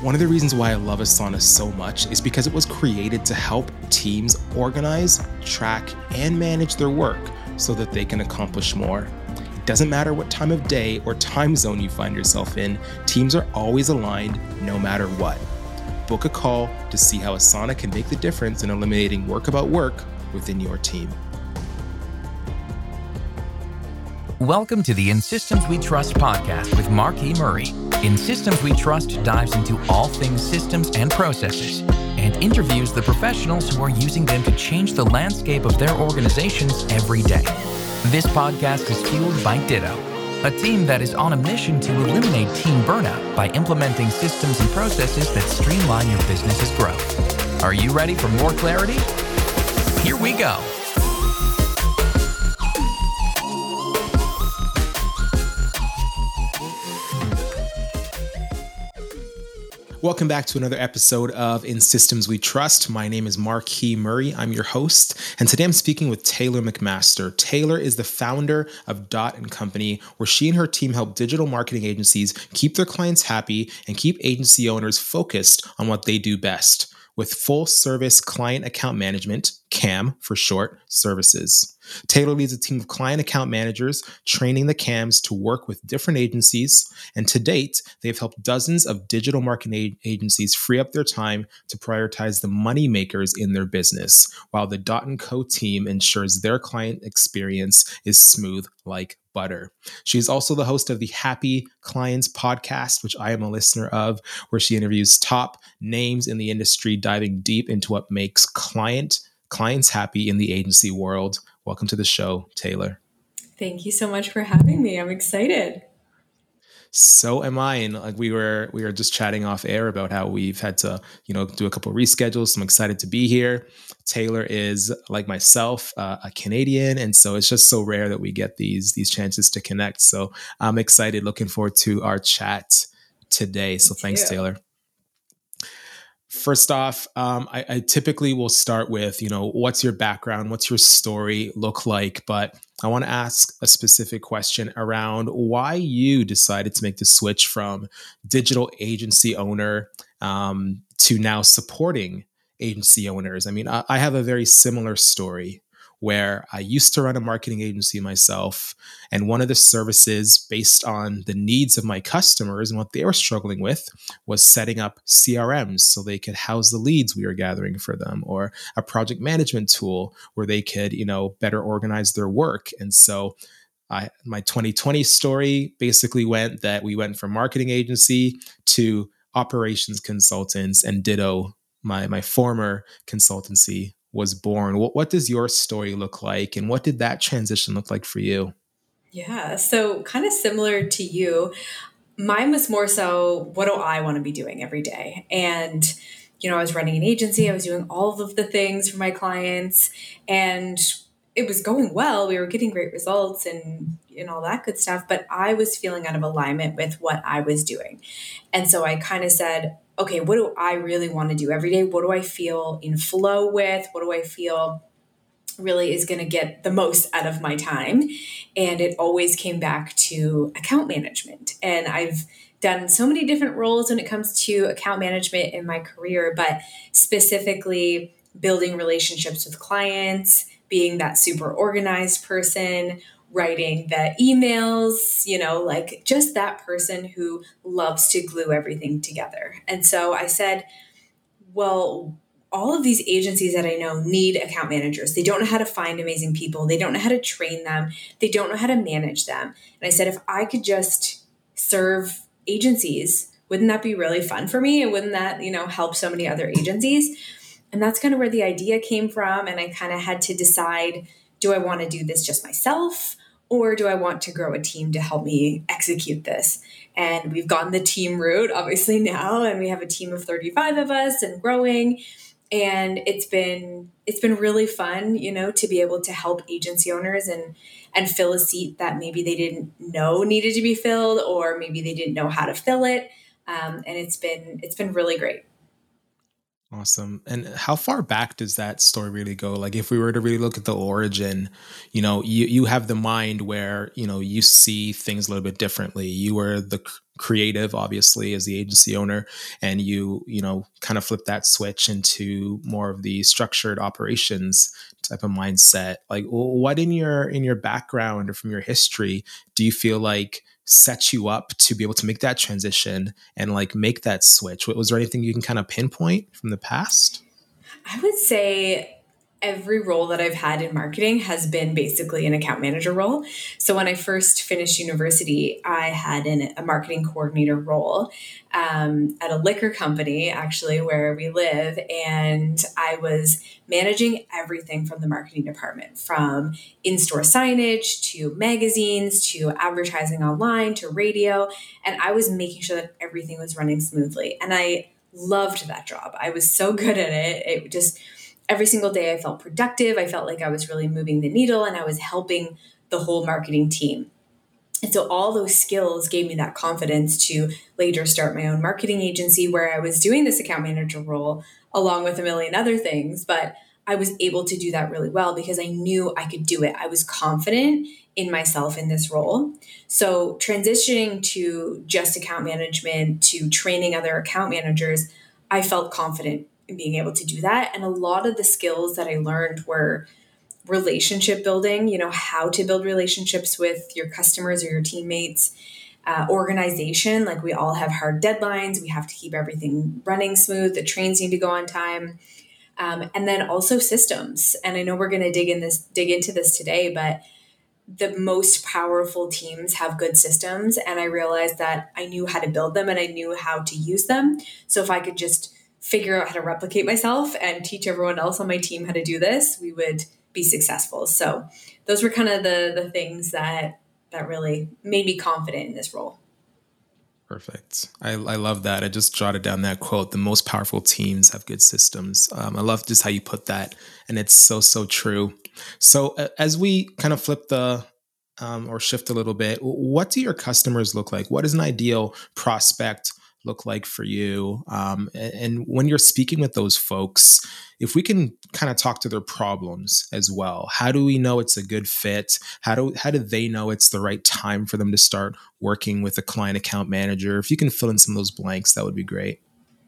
One of the reasons why I love Asana so much is because it was created to help teams organize, track, and manage their work so that they can accomplish more. It doesn't matter what time of day or time zone you find yourself in, teams are always aligned no matter what. Book a call to see how Asana can make the difference in eliminating work about work within your team. Welcome to the In Systems We Trust podcast with Mark E. Murray. In Systems We Trust dives into all things systems and processes and interviews the professionals who are using them to change the landscape of their organizations every day. This podcast is fueled by Ditto, a team that is on a mission to eliminate team burnout by implementing systems and processes that streamline your business's growth. Are you ready for more clarity? Here we go. Welcome back to another episode of In Systems We Trust. My name is Marquis Murray. I'm your host, and today I'm speaking with Taylor McMaster. Taylor is the founder of Dot and Company, where she and her team help digital marketing agencies keep their clients happy and keep agency owners focused on what they do best with full service client account management, CAM for short, services. Taylor leads a team of client account managers training the CAMs to work with different agencies. And to date, they have helped dozens of digital marketing agencies free up their time to prioritize the money makers in their business, while the Dot & Co team ensures their client experience is smooth like butter. She's also the host of the Happy Clients podcast, which I am a listener of, where she interviews top names in the industry, diving deep into what makes client clients happy in the agency world. Welcome to the show, Taylor. Thank you so much for having me. I'm excited. So am I. And like we were we were just chatting off air about how we've had to, you know, do a couple reschedules. So I'm excited to be here. Taylor is like myself, uh, a Canadian, and so it's just so rare that we get these these chances to connect. So I'm excited, looking forward to our chat today. So Me thanks, too. Taylor. First off, um, I, I typically will start with, you know, what's your background, what's your story look like, but I want to ask a specific question around why you decided to make the switch from digital agency owner um, to now supporting agency owners. I mean, I, I have a very similar story where I used to run a marketing agency myself. And one of the services, based on the needs of my customers and what they were struggling with, was setting up CRMs so they could house the leads we were gathering for them, or a project management tool where they could, you know, better organize their work. And so I, my 2020 story basically went that we went from marketing agency to operations consultants and ditto my my former consultancy was born. What, what does your story look like, and what did that transition look like for you? Yeah, so kind of similar to you. Mine was more so, what do I want to be doing every day? And you know, I was running an agency, I was doing all of the things for my clients, and it was going well. We were getting great results and and all that good stuff, but I was feeling out of alignment with what I was doing. And so I kind of said, okay, what do I really want to do every day? What do I feel in flow with? What do I feel really is going to get the most out of my time? And it always came back to account management. And I've done so many different roles when it comes to account management in my career, but specifically building relationships with clients, being that super organized person, writing the emails, you know, like just that person who loves to glue everything together. And so I said, well, all of these agencies that I know need account managers. They don't know how to find amazing people. They don't know how to train them. They don't know how to manage them. And I said, if I could just serve agencies, wouldn't that be really fun for me? And wouldn't that, you know, help so many other agencies? And that's kind of where the idea came from. And I kind of had to decide do I want to do this just myself? Or do I want to grow a team to help me execute this? And we've gone the team route, obviously, now, and we have a team of 35 of us and growing. And it's been it's been really fun, you know, to be able to help agency owners and and fill a seat that maybe they didn't know needed to be filled, or maybe they didn't know how to fill it. Um, and it's been it's been really great. Awesome. And how far back does that story really go? Like if we were to really look at the origin, you know, you you have the mind where, you know, you see things a little bit differently. You were the creative obviously as the agency owner and you you know kind of flip that switch into more of the structured operations type of mindset like what in your in your background or from your history do you feel like set you up to be able to make that transition and like make that switch. Was there anything you can kind of pinpoint from the past? I would say every role that I've had in marketing has been basically an account manager role. So when I first finished university, I had an, a marketing coordinator role um, at a liquor company, actually, where we live. And I was managing everything from the marketing department from in store signage to magazines to advertising online to radio. And I was making sure that everything was running smoothly. And I loved that job. I was so good at it. It just, every single day I felt productive. I felt like I was really moving the needle and I was helping the whole marketing team. And so all those skills gave me that confidence to later start my own marketing agency where I was doing this account manager role along with a million other things. But I was able to do that really well because I knew I could do it. I was confident in myself in this role. So transitioning to just account management to training other account managers, I felt confident being able to do that. And a lot of the skills that I learned were relationship building, you know, how to build relationships with your customers or your teammates, uh, organization. Like we all have hard deadlines, we have to keep everything running smooth, the trains need to go on time. Um, and then also systems. And I know we're going to dig in this, dig into this today, but the most powerful teams have good systems. And I realized that I knew how to build them and I knew how to use them. So if I could just figure out how to replicate myself and teach everyone else on my team how to do this, we would be successful. So those were kind of the the things that that really made me confident in this role. Perfect. I, I love that. I just jotted down that quote. The most powerful teams have good systems. Um, I love just how you put that, and it's so so true. So uh, as we kind of flip the um, or shift a little bit, what do your customers look like? What is an ideal prospect look like for you? Um, and, and when you're speaking with those folks, if we can kind of talk to their problems as well, how do we know it's a good fit? How do how do they know it's the right time for them to start working with a client account manager? If you can fill in some of those blanks, that would be great.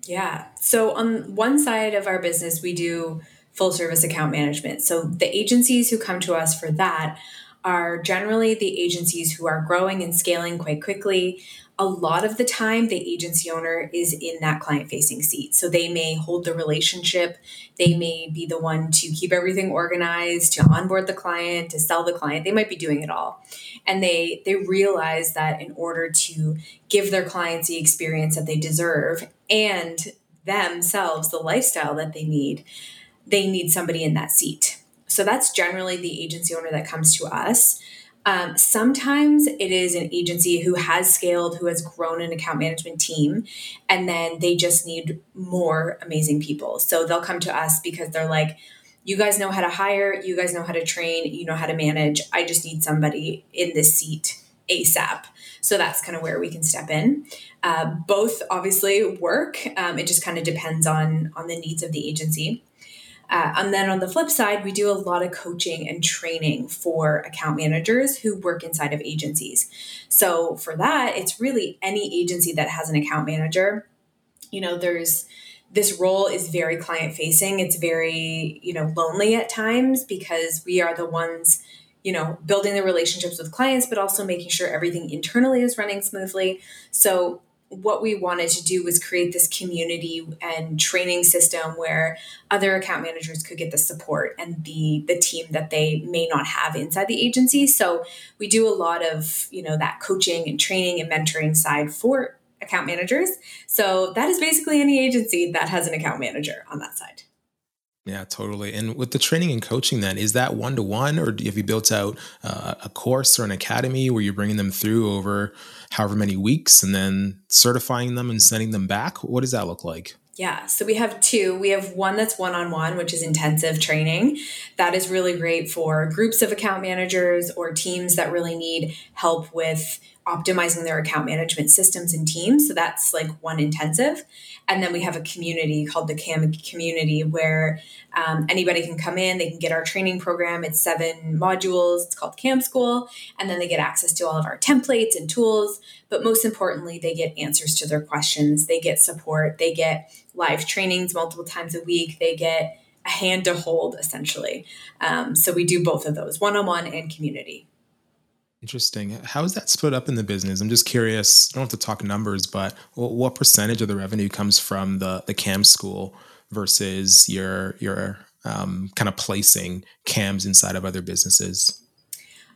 Yeah. So on one side of our business, we do full service account management. So the agencies who come to us for that are generally the agencies who are growing and scaling quite quickly a lot of the time the agency owner is in that client facing seat. So they may hold the relationship. They may be the one to keep everything organized to onboard the client to sell the client. They might be doing it all. And they they realize that in order to give their clients the experience that they deserve and themselves the lifestyle that they need they need somebody in that seat. So that's generally the agency owner that comes to us um, sometimes it is an agency who has scaled, who has grown an account management team, and then they just need more amazing people. So they'll come to us because they're like, you guys know how to hire, you guys know how to train, you know how to manage. I just need somebody in this seat ASAP. So that's kind of where we can step in. Uh, both obviously work. Um, it just kind of depends on on the needs of the agency. Uh, and then on the flip side, we do a lot of coaching and training for account managers who work inside of agencies. So for that, it's really any agency that has an account manager. You know, there's this role is very client facing. It's very, you know, lonely at times because we are the ones you know, building the relationships with clients, but also making sure everything internally is running smoothly. So what we wanted to do was create this community and training system where other account managers could get the support and the the team that they may not have inside the agency. So we do a lot of you know that coaching and training and mentoring side for account managers. So that is basically any agency that has an account manager on that side yeah, totally. And with the training and coaching, then is that one to one, or have you built out uh, a course or an academy where you're bringing them through over however many weeks and then certifying them and sending them back? What does that look like? Yeah, so we have two. We have one that's one on one, which is intensive training. That is really great for groups of account managers or teams that really need help with optimizing their account management systems and teams. So that's like one intensive. And then we have a community called the CAM community where um, anybody can come in, they can get our training program. It's seven modules, it's called CAM School. And then they get access to all of our templates and tools. But most importantly, they get answers to their questions, they get support, they get live trainings multiple times a week, they get a hand to hold essentially. Um, so we do both of those one on one and community. Interesting. How is that split up in the business? I'm just curious. I don't have to talk numbers, but what percentage of the revenue comes from the the cam school versus your your um, kind of placing cams inside of other businesses?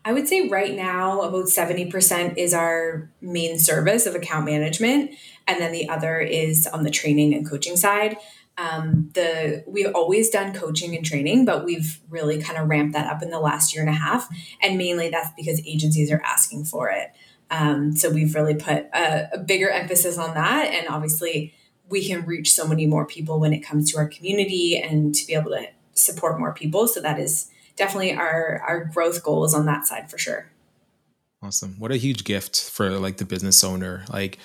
I would say right now about 70% is our main service of account management. And then the other is on the training and coaching side um, the we've always done coaching and training, but we've really kind of ramped that up in the last year and a half, and mainly that's because agencies are asking for it. Um, so we've really put a, a bigger emphasis on that, and obviously we can reach so many more people when it comes to our community and to be able to support more people. So that is definitely our our growth goals on that side for sure. Awesome. What a huge gift for like the business owner. Like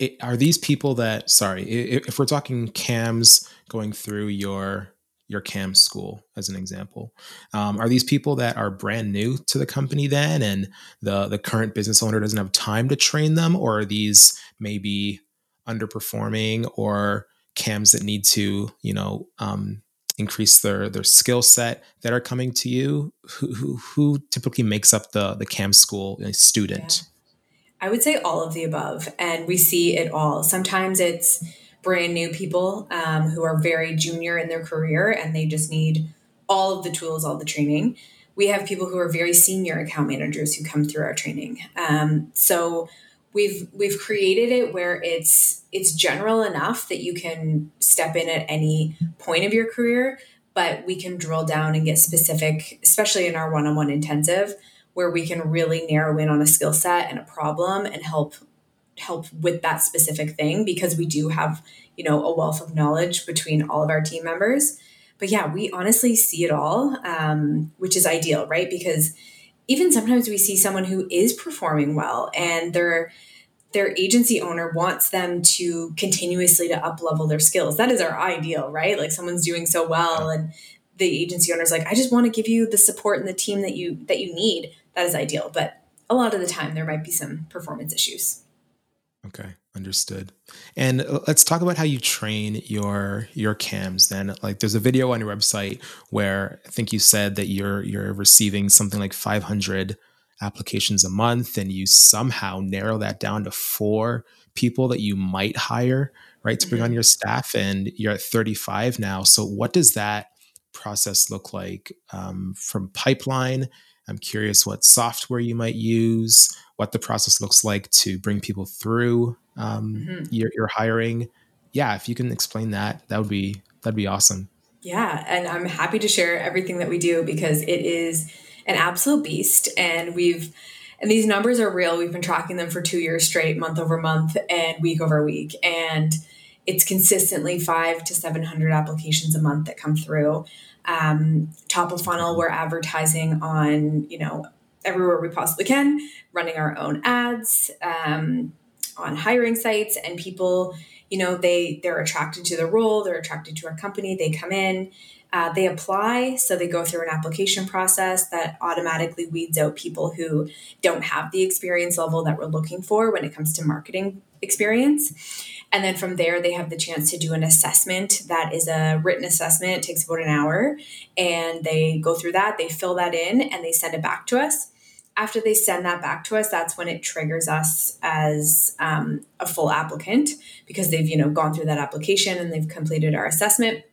it, are these people that sorry if, we're talking cams going through your your cam school as an example um, are these people that are brand new to the company then and the the current business owner doesn't have time to train them? Or are these maybe underperforming or cams that need to you know um, increase their their skill set that are coming to you? Who, who, who typically makes up the the cam school student? Yeah. I would say all of the above, and we see it all. Sometimes it's brand new people um, who are very junior in their career and they just need all of the tools, all the training. We have people who are very senior account managers who come through our training. Um, so we've we've created it where it's it's general enough that you can step in at any point of your career, but we can drill down and get specific, especially in our one-on-one intensive where we can really narrow in on a skill set and a problem and help help with that specific thing because we do have you know a wealth of knowledge between all of our team members. But yeah we honestly see it all um, which is ideal right? Because even sometimes we see someone who is performing well and their their agency owner wants them to continuously to up level their skills. That is our ideal right? Like someone's doing so well and the agency owner's like i just want to give you the support and the team that you that you need that is ideal. But a lot of the time, there might be some performance issues. Okay, understood. And uh, let's talk about how you train your your cams. Then, like, there's a video on your website where I think you said that you're you're receiving something like 500 applications a month, and you somehow narrow that down to four people that you might hire, right, to bring mm-hmm. on your staff, and you're at 35 now. So, what does that process look like um, from pipeline? I'm curious what software you might use, what the process looks like to bring people through um, mm-hmm. your, your hiring. Yeah, if you can explain that, that would be that'd be awesome. Yeah, and I'm happy to share everything that we do because it is an absolute beast, and we've and these numbers are real. We've been tracking them for two years straight, month over month and week over week, and it's consistently five to seven hundred applications a month that come through. Um, top of funnel we're advertising on you know everywhere we possibly can running our own ads um, on hiring sites and people you know they they're attracted to the role they're attracted to our company they come in uh, they apply so they go through an application process that automatically weeds out people who don't have the experience level that we're looking for when it comes to marketing experience and then from there, they have the chance to do an assessment that is a written assessment. It takes about an hour. And they go through that, they fill that in, and they send it back to us. After they send that back to us, that's when it triggers us as um, a full applicant because they've, you know, gone through that application and they've completed our assessment.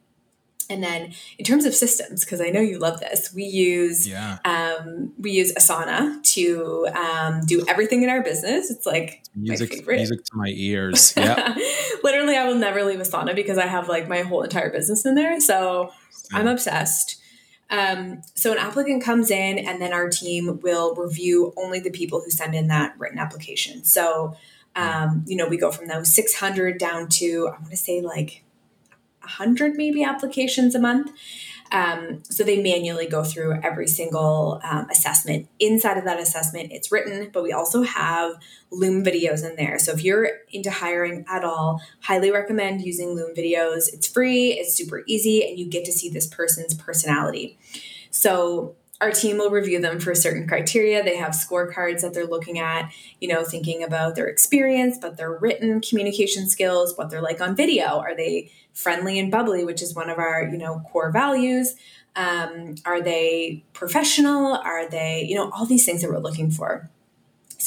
And then in terms of systems, because I know you love this, we use yeah. um, we use Asana to um, do everything in our business. It's like music, music to my ears. Yeah, literally, I will never leave Asana because I have like my whole entire business in there. So yeah. I'm obsessed. Um, so an applicant comes in, and then our team will review only the people who send in that written application. So Um, you know, we go from those 600 down to, I want to say like 100 maybe applications a month. Um, so they manually go through every single um, assessment. Inside of that assessment, it's written, but we also have Loom videos in there. So if you're into hiring at all, highly recommend using Loom videos. It's free, it's super easy, and you get to see this person's personality. So our team will review them for certain criteria. They have scorecards that they're looking at, you know, thinking about their experience, but their written communication skills, what they're like on video. Are they friendly and bubbly, which is one of our, you know, core values? Um, are they professional? Are they, you know, all these things that we're looking for.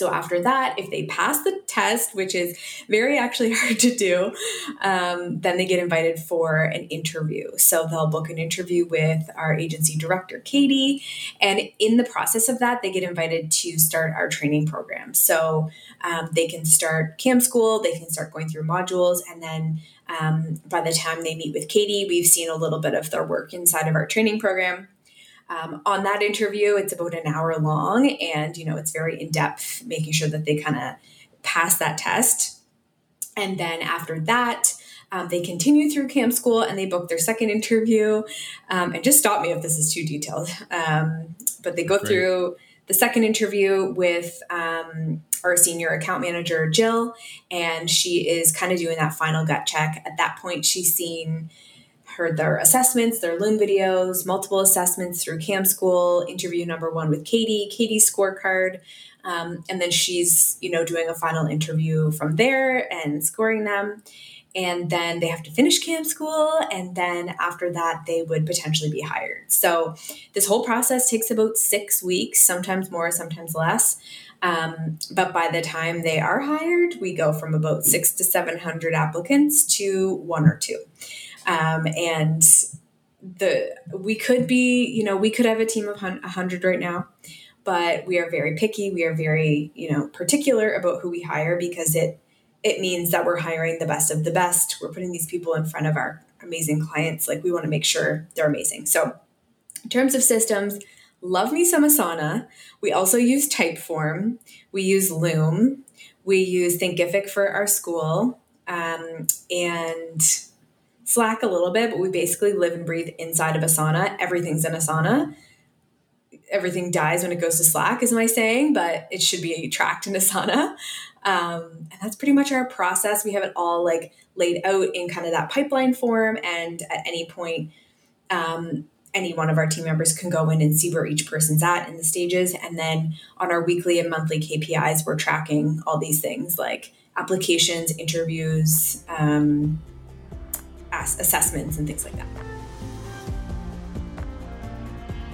So after that, if they pass the test, which is very actually hard to do, um, then they get invited for an interview. So they'll book an interview with our agency director, Katie. And in the process of that, they get invited to start our training program. So um, they can start CAM school, they can start going through modules, and then um, by the time they meet with Katie, we've seen a little bit of their work inside of our training program. Um, on that interview, it's about an hour long, and you know it's very in depth, making sure that they kind of pass that test. And then after that, um, they continue through CAM school and they book their second interview. Um, and just stop me if this is too detailed. Um, but they go Great. through the second interview with um, our senior account manager, Jill, and she is kind of doing that final gut check. At that point, she's seen heard their assessments, their Loom videos, multiple assessments through CAM School, interview number one with Katie, Katie's scorecard. Um, and then she's, you know, doing a final interview from there and scoring them. And then they have to finish CAM school. And then after that, they would potentially be hired. So this whole process takes about six weeks, sometimes more, sometimes less. Um, but by the time they are hired, we go from about six to 700 applicants to one or two. Um, and the we could be, you know, we could have a team of 100 right now, but we are very picky. We are very, you know, particular about who we hire because it it means that we're hiring the best of the best. We're putting these people in front of our amazing clients. Like we want to make sure they're amazing. So, in terms of systems, love me some Asana. We also use Typeform. We use Loom. We use Thinkific for our school. Um, and Slack a little bit, but we basically live and breathe inside of Asana. Everything's in Asana. Everything dies when it goes to Slack, is my saying, but it should be tracked in Asana. Um, and that's pretty much our process. We have it all like laid out in kind of that pipeline form, and at any point, um, any one of our team members can go in and see where each person's at in the stages. And then on our weekly and monthly KPIs, we're tracking all these things like applications, interviews, um, assessments and things like that.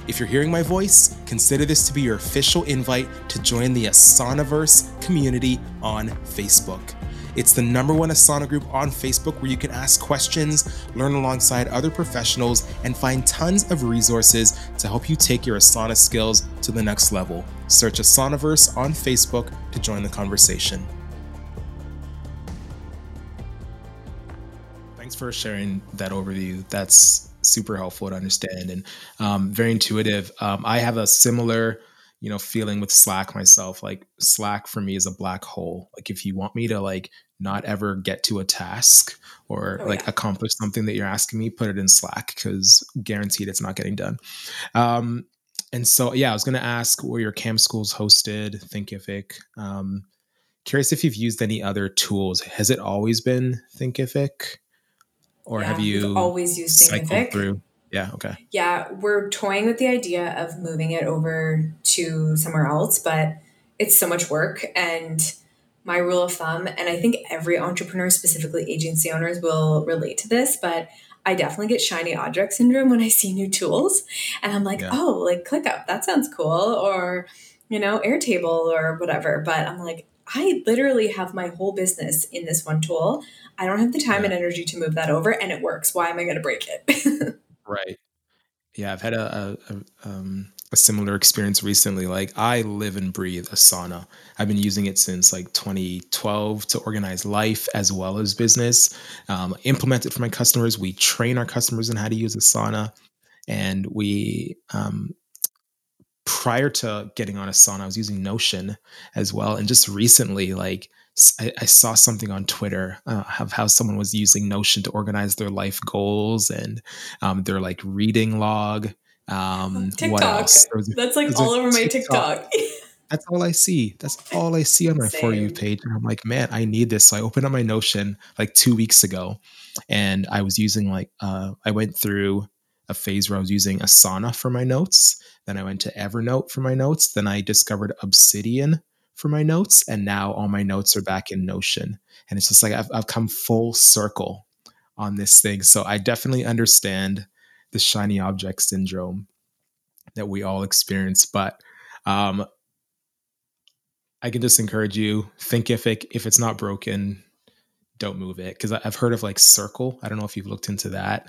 If you're hearing my voice, consider this to be your official invite to join the Asanaverse community on Facebook. It's the number one Asana group on Facebook where you can ask questions, learn alongside other professionals, and find tons of resources to help you take your Asana skills to the next level. Search Asanaverse on Facebook to join the conversation. For sharing that overview. That's super helpful to understand and um, very intuitive. Um, I have a similar, you know, feeling with Slack myself. Like Slack for me is a black hole. Like if you want me to like not ever get to a task or oh, like yeah. accomplish something that you're asking me, put it in Slack because guaranteed it's not getting done. Um, and so, yeah, I was going to ask where your CAM schools hosted, Thinkific. Um, curious if you've used any other tools. Has it always been Thinkific? Or yeah, have you always used Thinkific? Through? Yeah. Okay. Yeah, we're toying with the idea of moving it over to somewhere else, but it's so much work. And my rule of thumb, and I think every entrepreneur, specifically agency owners, will relate to this, but I definitely get shiny object syndrome when I see new tools. And I'm like, yeah. oh, like ClickUp, that sounds cool. Or, you know, Airtable or whatever. But I'm like, I literally have my whole business in this one tool. I don't have the time yeah. and energy to move that over, and it works. Why am I going to break it? right. Yeah, I've had a, a, a, um, a, similar experience recently. Like I live and breathe Asana. I've been using it since like 2012 to organize life as well as business. Um, implement it for my customers. We train our customers on how to use Asana, and we um, prior to getting on Asana, I was using Notion as well. And just recently, like I, I saw something on Twitter uh, of how someone was using Notion to organize their life goals and um, their like reading log. Um, TikTok. What else? Was, That's like all over my TikTok. That's all I see. That's all I see on my Same. For You page. And I'm like, man, I need this. So I opened up my Notion like two weeks ago and I was using like, uh, I went through a phase where I was using Asana for my notes. Then I went to Evernote for my notes. Then I discovered Obsidian for my notes. And now all my notes are back in Notion. And it's just like I've, I've come full circle on this thing. So I definitely understand the shiny object syndrome that we all experience. But um, I can just encourage you Thinkific, if it's not broken, don't move it. Because I've heard of like Circle. I don't know if you've looked into that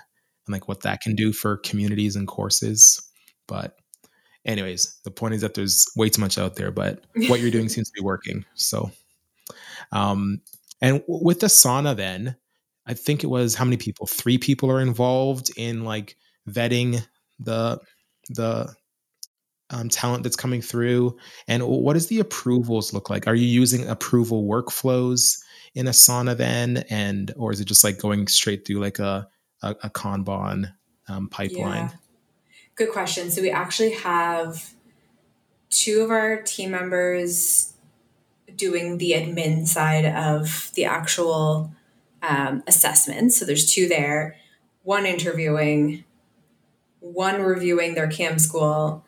and like what that can do for communities and courses. But anyways, the point is that there's way too much out there, but what you're doing seems to be working. So, um, and with Asana, then I think it was how many people? Three people are involved in like vetting the the um, talent that's coming through, and what does the approvals look like? Are you using approval workflows in Asana then, and or is it just like going straight through like a a, a Kanban um, pipeline? Yeah. Good question. So we actually have two of our team members doing the admin side of the actual um, assessment. So there's two there, one interviewing, one reviewing their CAM school,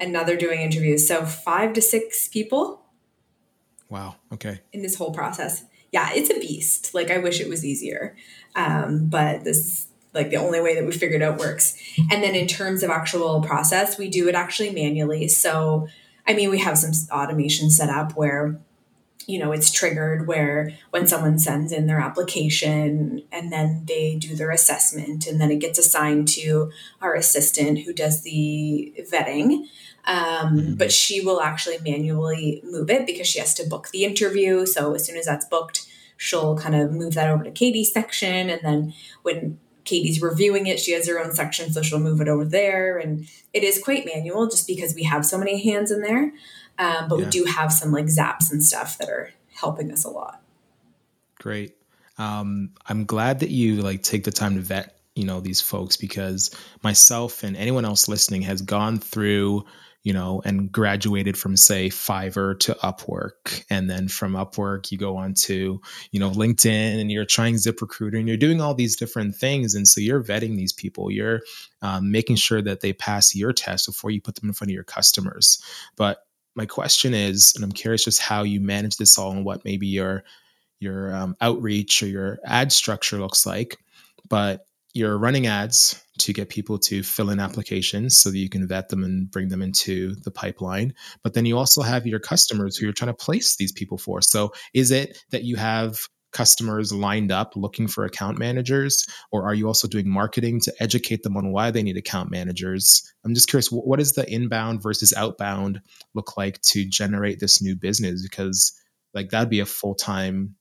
another doing interviews. So five to six people. Wow. Okay. In this whole process. Yeah, it's a beast. Like I wish it was easier. Um, but this is like the only way that we figured out works. And then in terms of actual process, we do it actually manually. So, I mean, we have some automation set up where you know it's triggered where when someone sends in their application and then they do their assessment and then it gets assigned to our assistant who does the vetting um, mm-hmm. but she will actually manually move it because she has to book the interview so as soon as that's booked she'll kind of move that over to Katie's section. And then when Katie's reviewing it, she has her own section, so she'll move it over there. And it is quite manual just because we have so many hands in there. Um, but yeah. we do have some like zaps and stuff that are helping us a lot. Great. Um, I'm glad that you like take the time to vet, you know, these folks because myself and anyone else listening has gone through you know, and graduated from say Fiverr to Upwork. And then from Upwork, you go on to, you know, LinkedIn and you're trying ZipRecruiter and you're doing all these different things. And so you're vetting these people, you're um, making sure that they pass your test before you put them in front of your customers. But my question is, and I'm curious just how you manage this all and what maybe your your um, outreach or your ad structure looks like. But you're running ads to get people to fill in applications so that you can vet them and bring them into the pipeline. But then you also have your customers who you're trying to place these people for. So is it that you have customers lined up looking for account managers, or are you also doing marketing to educate them on why they need account managers? I'm just curious, what does the inbound versus outbound look like to generate this new business? Because like that'd be a full time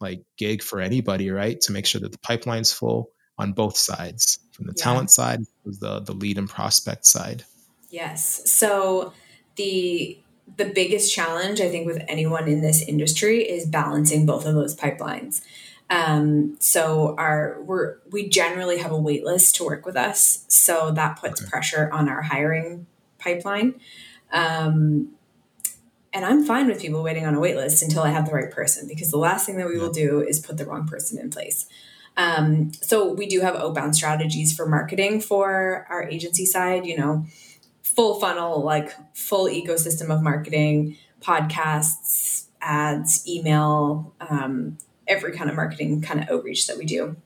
like gig for anybody, right? To make sure that the pipeline's full on both sides from the yeah. talent side the the lead and prospect side yes so the the biggest challenge i think with anyone in this industry is balancing both of those pipelines um, so our we're we generally have a wait list to work with us so that puts okay. pressure on our hiring pipeline um, and i'm fine with people waiting on a wait list until i have the right person because the last thing that we yeah. will do is put the wrong person in place um, so we do have outbound strategies for marketing for our agency side, you know, full funnel, like full ecosystem of marketing, podcasts, ads, email, um, every kind of marketing kind of outreach that we do.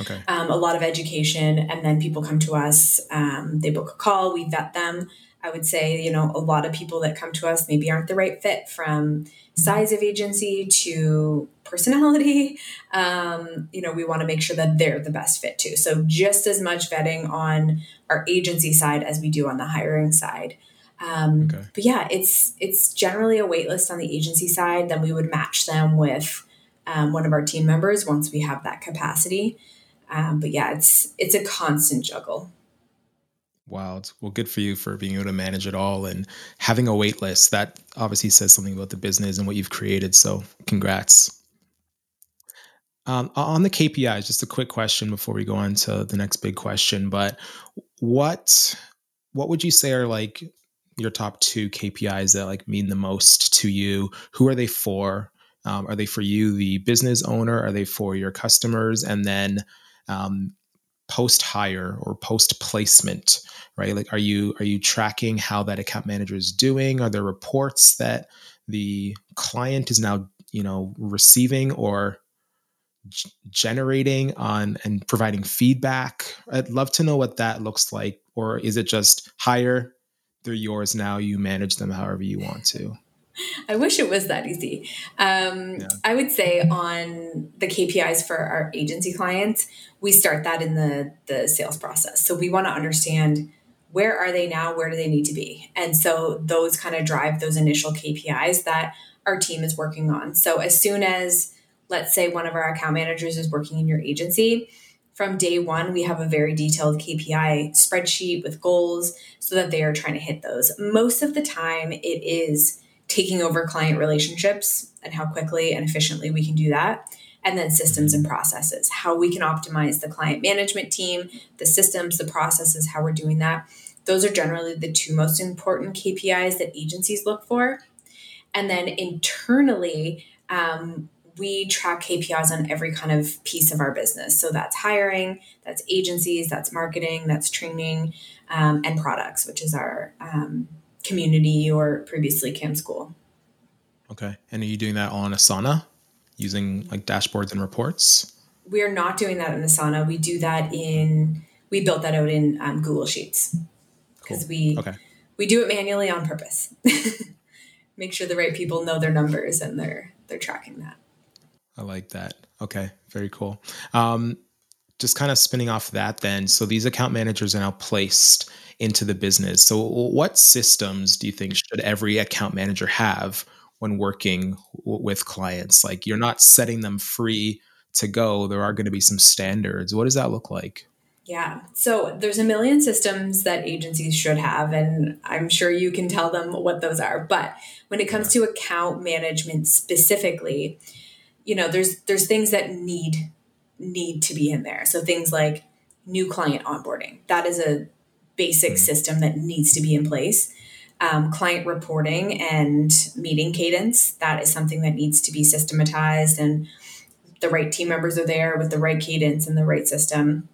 Okay. Um, a lot of education, and then people come to us. Um, they book a call, we vet them. I would say, you know, a lot of people that come to us maybe aren't the right fit from size of agency to personality. Um, you know, we want to make sure that they're the best fit too. So just as much vetting on our agency side as we do on the hiring side. Um, okay. But yeah, it's it's generally a wait list on the agency side. Then we would match them with um, one of our team members once we have that capacity. Um, but yeah, it's it's a constant juggle. Wild. Well, good for you for being able to manage it all and having a wait list. That obviously says something about the business and what you've created. So, congrats. Um, on the KPIs, just a quick question before we go on to the next big question. But what what would you say are like your top two KPIs that like mean the most to you? Who are they for? Um, are they for you, the business owner? Are they for your customers? And then um, post hire or post placement, right? Like, are you are you tracking how that account manager is doing? Are there reports that the client is now you know receiving or g- generating on and providing feedback? I'd love to know what that looks like. Or is it just hire? They're yours now. You manage them however you want to. I wish it was that easy. Um, yeah. I would say on the KPIs for our agency clients, we start that in the the sales process. So we want to understand where are they now, where do they need to be, and so those kind of drive those initial KPIs that our team is working on. So as soon as let's say one of our account managers is working in your agency, from day one, we have a very detailed KPI spreadsheet with goals so that they are trying to hit those. Most of the time, it is taking over client relationships and how quickly and efficiently we can do that. And then systems and processes, how we can optimize the client management team, the systems, the processes, how we're doing that. Those are generally the two most important KPIs that agencies look for. And then internally, um, we track KPIs on every kind of piece of our business. So that's hiring, that's agencies, that's marketing, that's training, um, and products, which is our um, community or previously Cam School. Okay. And are you doing that on Asana using like dashboards and reports? We are not doing that in Asana. We do that in, we built that out in um, Google Sheets because cool. we, okay. we do it manually on purpose. Make sure the right people know their numbers and they're, they're tracking that. I like that. Okay. Very cool. Um, just kind of spinning off that then. So these account managers are now placed into the business. So, what systems do you think should every account manager have when working w- with clients? Like, you're not setting them free to go, there are going to be some standards. What does that look like? Yeah. So there's a million systems that agencies should have, and I'm sure you can tell them what those are. But when it comes to account management specifically, you know, there's there's things that need need to be in there. So things like new client onboarding. That is a basic mm-hmm. system that needs to be in place. Um, client reporting and meeting cadence, that is something that needs to be systematized and the right team members are there with the right cadence and the right system.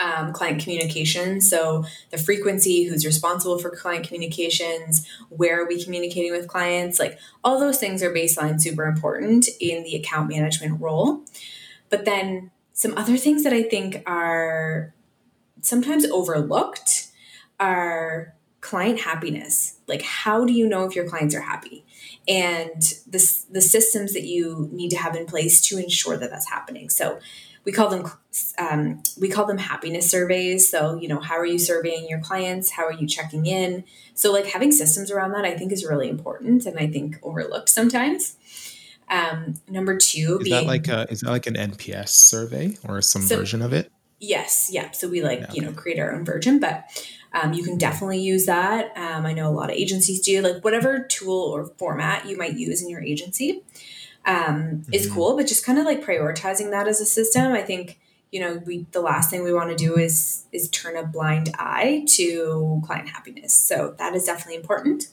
Um, client communication. So, the frequency, who's responsible for client communications, where are we communicating with clients? Like, all those things are baseline super important in the account management role. But then, some other things that I think are sometimes overlooked are client happiness. Like, how do you know if your clients are happy? And the, the systems that you need to have in place to ensure that that's happening. So, we call them um, we call them happiness surveys. So, you know, how are you surveying your clients? How are you checking in? So, like having systems around that, I think is really important, and I think overlooked sometimes. Um, number two, is being, that like a, is that like an NPS survey or some so, version of it? Yes, yeah. So we like, yeah, you know, create our own version, but um, you can definitely use that. Um, I know a lot of agencies do, like whatever tool or format you might use in your agency um, mm-hmm. is cool, but just kind of like prioritizing that as a system. I think, you know, we the last thing we want to do is is turn a blind eye to client happiness. So that is definitely important.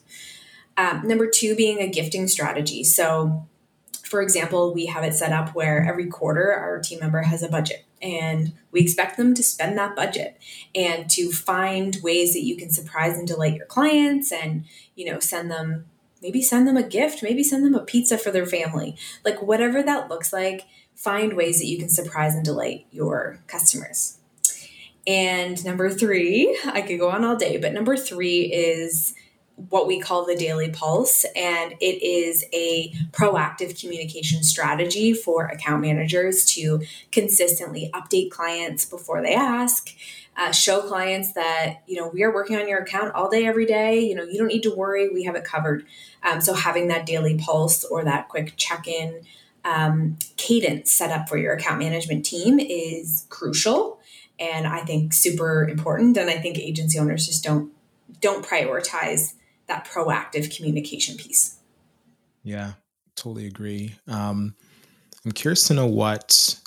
Um, number two being a gifting strategy. So for example, we have it set up where every quarter our team member has a budget and we expect them to spend that budget and to find ways that you can surprise and delight your clients and, you know, send them maybe send them a gift, maybe send them a pizza for their family. Like whatever that looks like, find ways that you can surprise and delight your customers. And number 3, I could go on all day, but number 3 is what we call the daily pulse and it is a proactive communication strategy for account managers to consistently update clients before they ask uh, show clients that you know we are working on your account all day every day you know you don't need to worry we have it covered um, so having that daily pulse or that quick check-in um, cadence set up for your account management team is crucial and I think super important. And I think agency owners just don't don't prioritize that proactive communication piece. Yeah, totally agree. Um, I'm curious to know what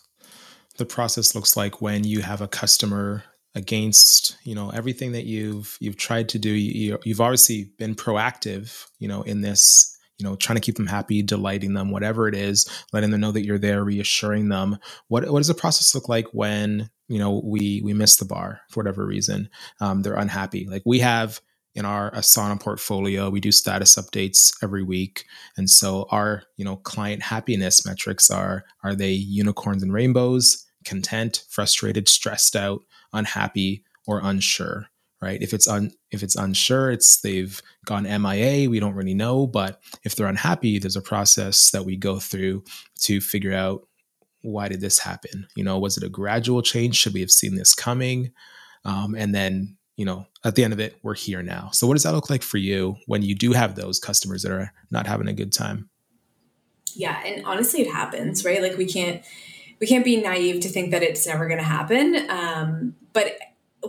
the process looks like when you have a customer against you know everything that you've you've tried to do you, you've obviously been proactive you know in this you know trying to keep them happy delighting them whatever it is letting them know that you're there reassuring them what what does the process look like when you know we we miss the bar for whatever reason um, they're unhappy like we have in our asana portfolio we do status updates every week. And so our you know client happiness metrics are are they unicorns and rainbows content frustrated stressed out unhappy or unsure right? If it's un if it's unsure it's they've gone mia we don't really know. But if they're unhappy there's a process that we go through to figure out why did this happen? You know was it a gradual change? Should we have seen this coming? Um, and then you know at the end of it we're here now so what does that look like for you when you do have those customers that are not having a good time yeah and honestly it happens right like we can't we can't be naive to think that it's never going to happen. Um, but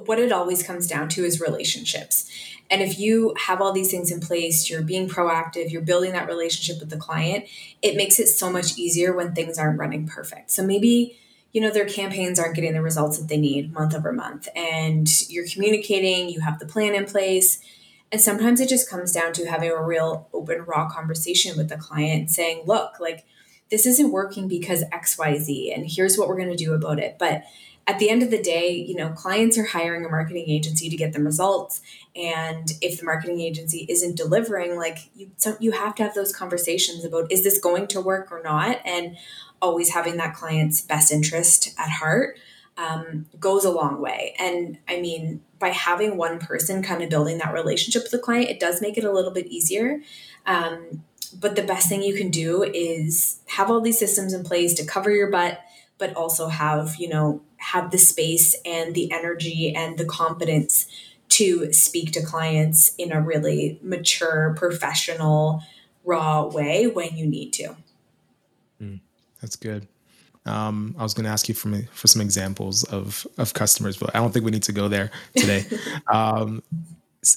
what it always comes down to is relationships. And if you have all these things in place, you're being proactive, you're building that relationship with the client, it makes it so much easier when things aren't running perfect. So maybe, you know, their campaigns aren't getting the results that they need month over month, and you're communicating, you have the plan in place. And sometimes it just comes down to having a real open, raw conversation with the client saying, look, like, this isn't working because XYZ, and here's what we're going to do about it. But at the end of the day, you know, clients are hiring a marketing agency to get them results. And if the marketing agency isn't delivering, like you, so you have to have those conversations about is this going to work or not? And always having that client's best interest at heart um, goes a long way. And I mean, by having one person kind of building that relationship with the client, it does make it a little bit easier. Um, but the best thing you can do is have all these systems in place to cover your butt but also have you know have the space and the energy and the confidence to speak to clients in a really mature professional raw way when you need to that's good um, I was going to ask you for me, for some examples of of customers, but I don't think we need to go there today. um,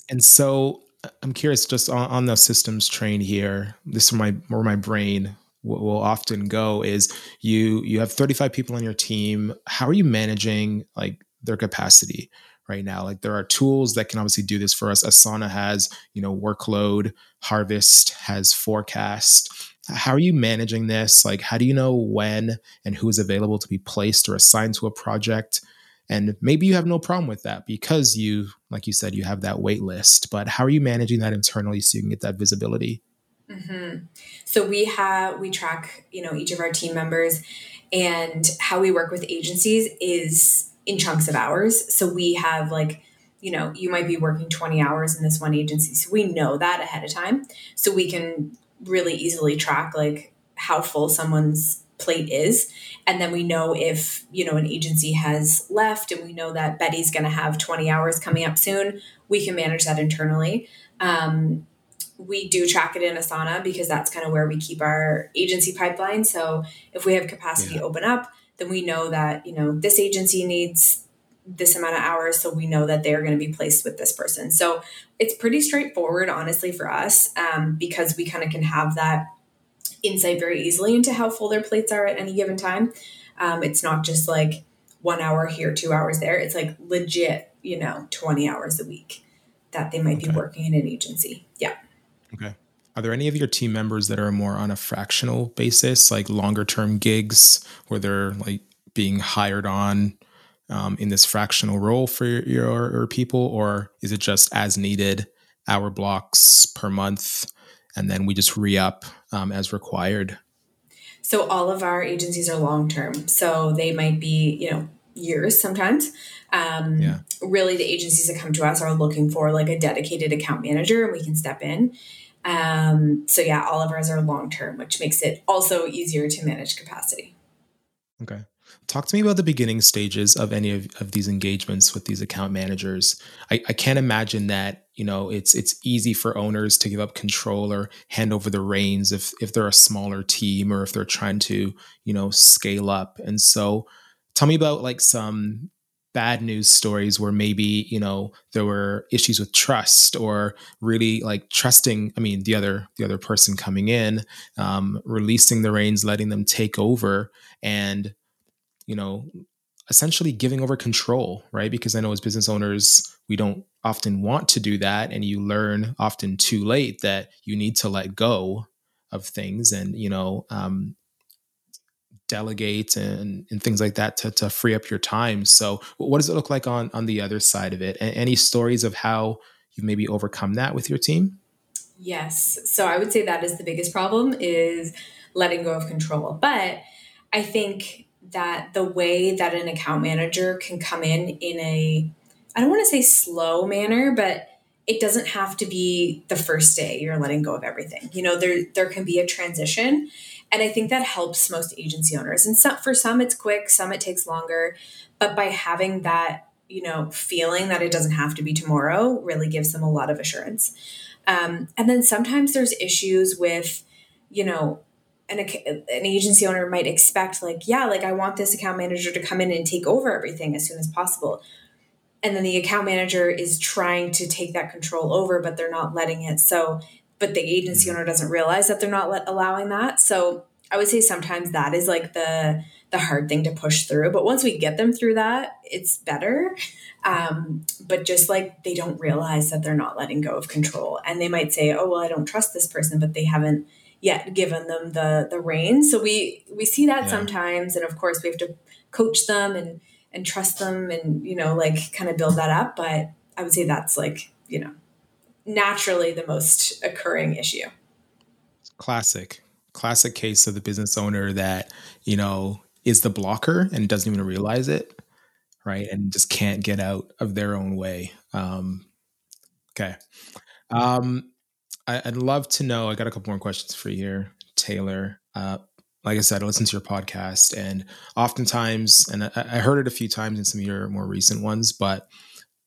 and so I'm curious, just on, on the systems train here. This is my where my brain will, will often go is you you have 35 people on your team. How are you managing like their capacity right now? Like there are tools that can obviously do this for us. Asana has you know workload, Harvest has forecast. How are you managing this? Like, how do you know when and who is available to be placed or assigned to a project? And maybe you have no problem with that because you, like you said, you have that wait list. But how are you managing that internally so you can get that visibility? Mm-hmm. So we have we track you know each of our team members, and how we work with agencies is in chunks of hours. So we have like you know you might be working 20 hours in this one agency so we know that ahead of time so we can really easily track like how full someone's plate is. And then we know if you know an agency has left and we know that betty's going to have 20 hours coming up soon we can manage that internally. Um, we do track it in asana because that's kind of where we keep our agency pipeline. So if we have capacity yeah. open up then we know that you know this agency needs this amount of hours so we know that they're going to be placed with this person so it's pretty straightforward honestly for us um, because we kind of can have that insight very easily into how full their plates are at any given time. Um, it's not just like one hour here, two hours there. It's like legit, you know, 20 hours a week that they might okay. be working in an agency. Yeah. Okay. Are there any of your team members that are more on a fractional basis, like longer term gigs where they're like being hired on um, in this fractional role for your, your people? Or is it just as needed hour blocks per month? and then we just re up um, as required. So all of our agencies are long term, so they might be you know years sometimes. Um, yeah. Really, the agencies that come to us are looking for like a dedicated account manager, and we can step in. Um, so yeah, all of ours are long term, which makes it also easier to manage capacity. Okay. Talk to me about the beginning stages of any of, of these engagements with these account managers. I, I can't imagine that you know it's it's easy for owners to give up control or hand over the reins if if they're a smaller team or if they're trying to you know scale up. And so, tell me about like some bad news stories where maybe you know there were issues with trust or really like trusting i mean the other the other person coming in um, releasing the reins letting them take over and you know essentially giving over control right because i know as business owners we don't often want to do that and you learn often too late that you need to let go of things and you know um, delegate and, and things like that to, to free up your time. So what does it look like on, on the other side of it? any stories of how you've maybe overcome that with your team? Yes. So I would say that is the biggest problem is letting go of control. But I think that the way that an account manager can come in in a I don't want to say slow manner, but it doesn't have to be the first day you're letting go of everything. You know, there there can be a transition and I think that helps most agency owners. And some, for some, it's quick, some it takes longer. But by having that, you know, feeling that it doesn't have to be tomorrow really gives them a lot of assurance. Um, and then sometimes there's issues with, you know, an, an agency owner might expect, like, yeah, like I want this account manager to come in and take over everything as soon as possible. And then the account manager is trying to take that control over, but they're not letting it. So but the agency owner doesn't realize that they're not let, allowing that. So I would say sometimes that is like the the hard thing to push through. But once we get them through that, it's better. Um, but just like they don't realize that they're not letting go of control, and they might say, "Oh well, I don't trust this person," but they haven't yet given them the the reins. So we we see that yeah. sometimes, and of course we have to coach them and and trust them, and you know like kind of build that up. But I would say that's like you know naturally the most occurring issue. Classic, classic case of the business owner that, you know, is the blocker and doesn't even realize it, right? And just can't get out of their own way. Um, okay. Um, I, would love to know. I got a couple more questions for you here, Taylor. Uh, like I said, I listen to your podcast, and oftentimes, and I, I heard it a few times in some of your more recent ones, but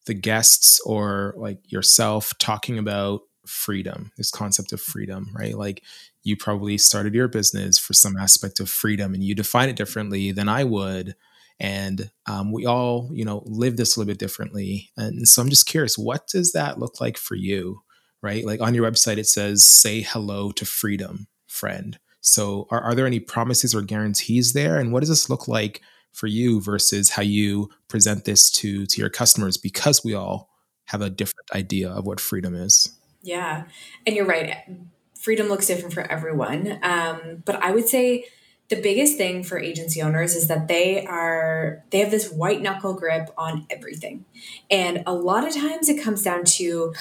the guests or like yourself talking about freedom, this concept of freedom, right? Like you probably started your business for some aspect of freedom and you define it differently than I would. And um, we all, you know, live this a little bit differently. And so I'm just curious, what does that look like for you, right? Like on your website, it says, say hello to freedom, friend. So are, are there any promises or guarantees there? And what does this look like for you versus how you present this to to your customers because we all have a different idea of what freedom is yeah and you're right freedom looks different for everyone um, but i would say the biggest thing for agency owners is that they are they have this white knuckle grip on everything and a lot of times it comes down to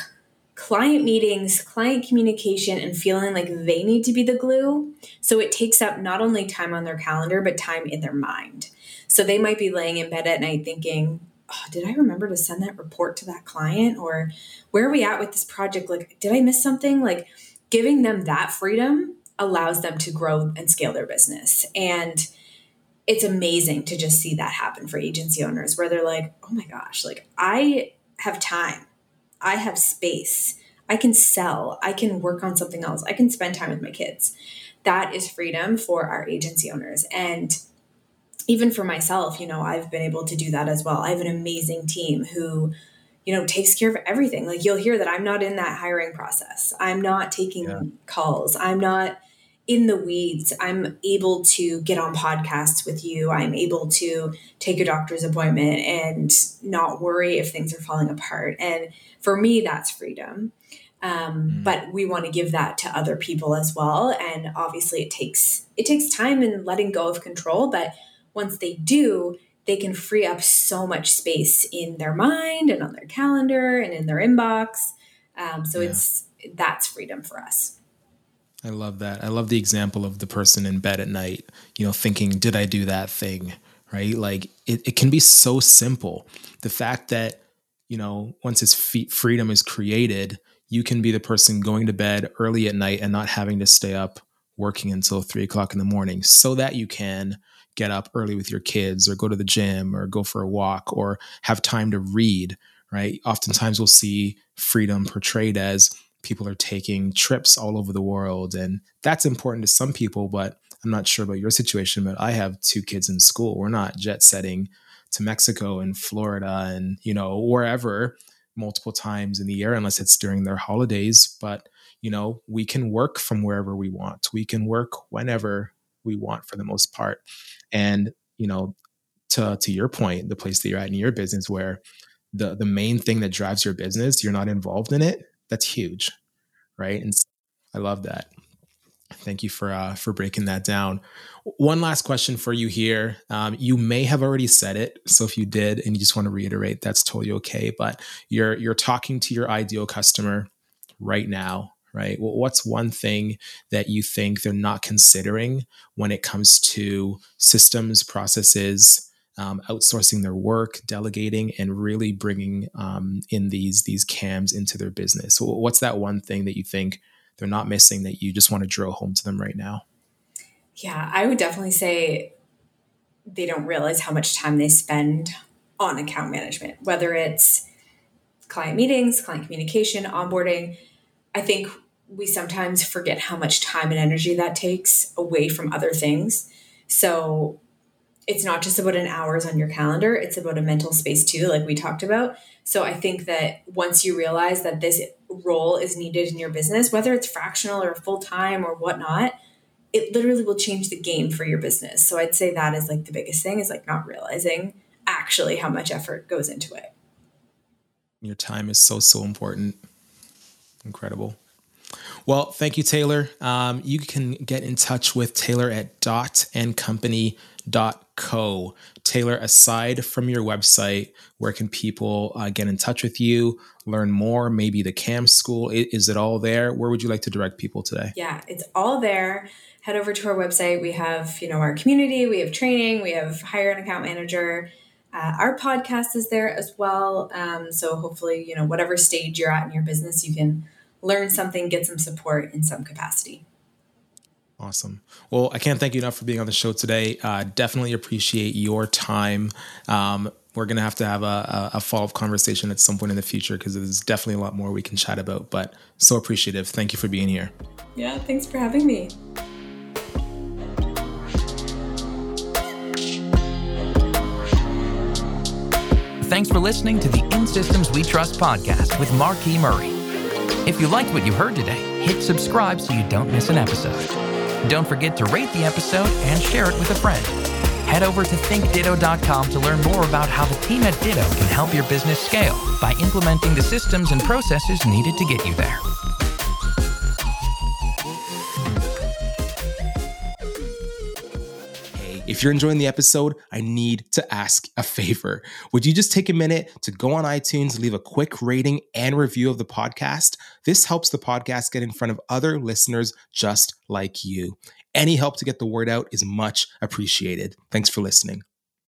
client meetings, client communication, and feeling like they need to be the glue. So it takes up not only time on their calendar, but time in their mind. So they might be laying in bed at night thinking, oh, did I remember to send that report to that client? Or where are we at with this project? Like, did I miss something? Like, giving them that freedom allows them to grow and scale their business. And it's amazing to just see that happen for agency owners where they're like, oh my gosh, like, I have time, I have space. I can sell. I can work on something else. I can spend time with my kids. That is freedom for our agency owners. And even for myself, you know, I've been able to do that as well. I have an amazing team who, you know, takes care of everything. Like you'll hear that I'm not in that hiring process. I'm not taking yeah. calls. I'm not in the weeds. I'm able to get on podcasts with you. I'm able to take a doctor's appointment and not worry if things are falling apart. And for me, that's freedom. Um, mm. But we want to give that to other people as well. And obviously, it takes it takes time and letting go of control. But once they do, they can free up so much space in their mind and on their calendar and in their inbox. Um, so yeah. it's that's freedom for us. I love that. I love the example of the person in bed at night, you know, thinking, did I do that thing? Right? Like it, it can be so simple. The fact that, you know, once his freedom is created, you can be the person going to bed early at night and not having to stay up working until three o'clock in the morning so that you can get up early with your kids or go to the gym or go for a walk or have time to read, right? Oftentimes we'll see freedom portrayed as people are taking trips all over the world. And that's important to some people, but I'm not sure about your situation, but I have two kids in school. We're not jet setting to Mexico and Florida and, you know, wherever multiple times in the year, unless it's during their holidays. But, you know, we can work from wherever we want. We can work whenever we want for the most part. And, you know, to, to your point, the place that you're at in your business where the, the main thing that drives your business, you're not involved in it, that's huge. Right. And I love that. Thank you for uh, for breaking that down. One last question for you here. Um, you may have already said it, so if you did and you just want to reiterate, that's totally okay. But you're you're talking to your ideal customer right now, right? Well, what's one thing that you think they're not considering when it comes to systems, processes, um, outsourcing their work, delegating, and really bringing um, in these these CAMs into their business? So what's that one thing that you think? they're not missing that you just want to drill home to them right now? Yeah, I would definitely say they don't realize how much time they spend on account management, whether it's client meetings, client communication, onboarding. I think we sometimes forget how much time and energy that takes away from other things. So it's not just about an hours on your calendar, it's about a mental space too, like we talked about. So I think that once you realize that this role is needed in your business, whether it's fractional or full time or whatnot, it literally will change the game for your business. So I'd say that is like the biggest thing is like not realizing actually how much effort goes into it. Your time is so, so important. Incredible. Well, thank you, Taylor. Um, you can get in touch with Taylor at dot and company co. Taylor, aside from your website, where can people uh, get in touch with you, learn more? Maybe the CAM school, is it all there? Where would you like to direct people today? Yeah, it's all there. Head over to our website. We have, you know, our community, we have training, we have hire an account manager. Uh, our podcast is there as well. Um, so hopefully, you know, whatever stage you're at in your business, you can learn something, get some support in some capacity. Awesome. Well, I can't thank you enough for being on the show today. Uh, definitely appreciate your time. Um, we're going to have to have a, a, follow up conversation at some point in the future because there's definitely a lot more we can chat about. But so appreciative. Thank you for being here. Yeah, thanks for having me. Thanks for listening to the In Systems We Trust podcast with Marquis Murray. If you liked what you heard today, hit subscribe so you don't miss an episode. Don't forget to rate the episode and share it with a friend. Head over to thinkditto.com to learn more about how the team at Ditto can help your business scale by implementing the systems and processes needed to get you there. You're enjoying the episode, I need to ask a favor. Would you just take a minute to go on iTunes, leave a quick rating and review of the podcast? This helps the podcast get in front of other listeners just like you. Any help to get the word out is much appreciated. Thanks for listening.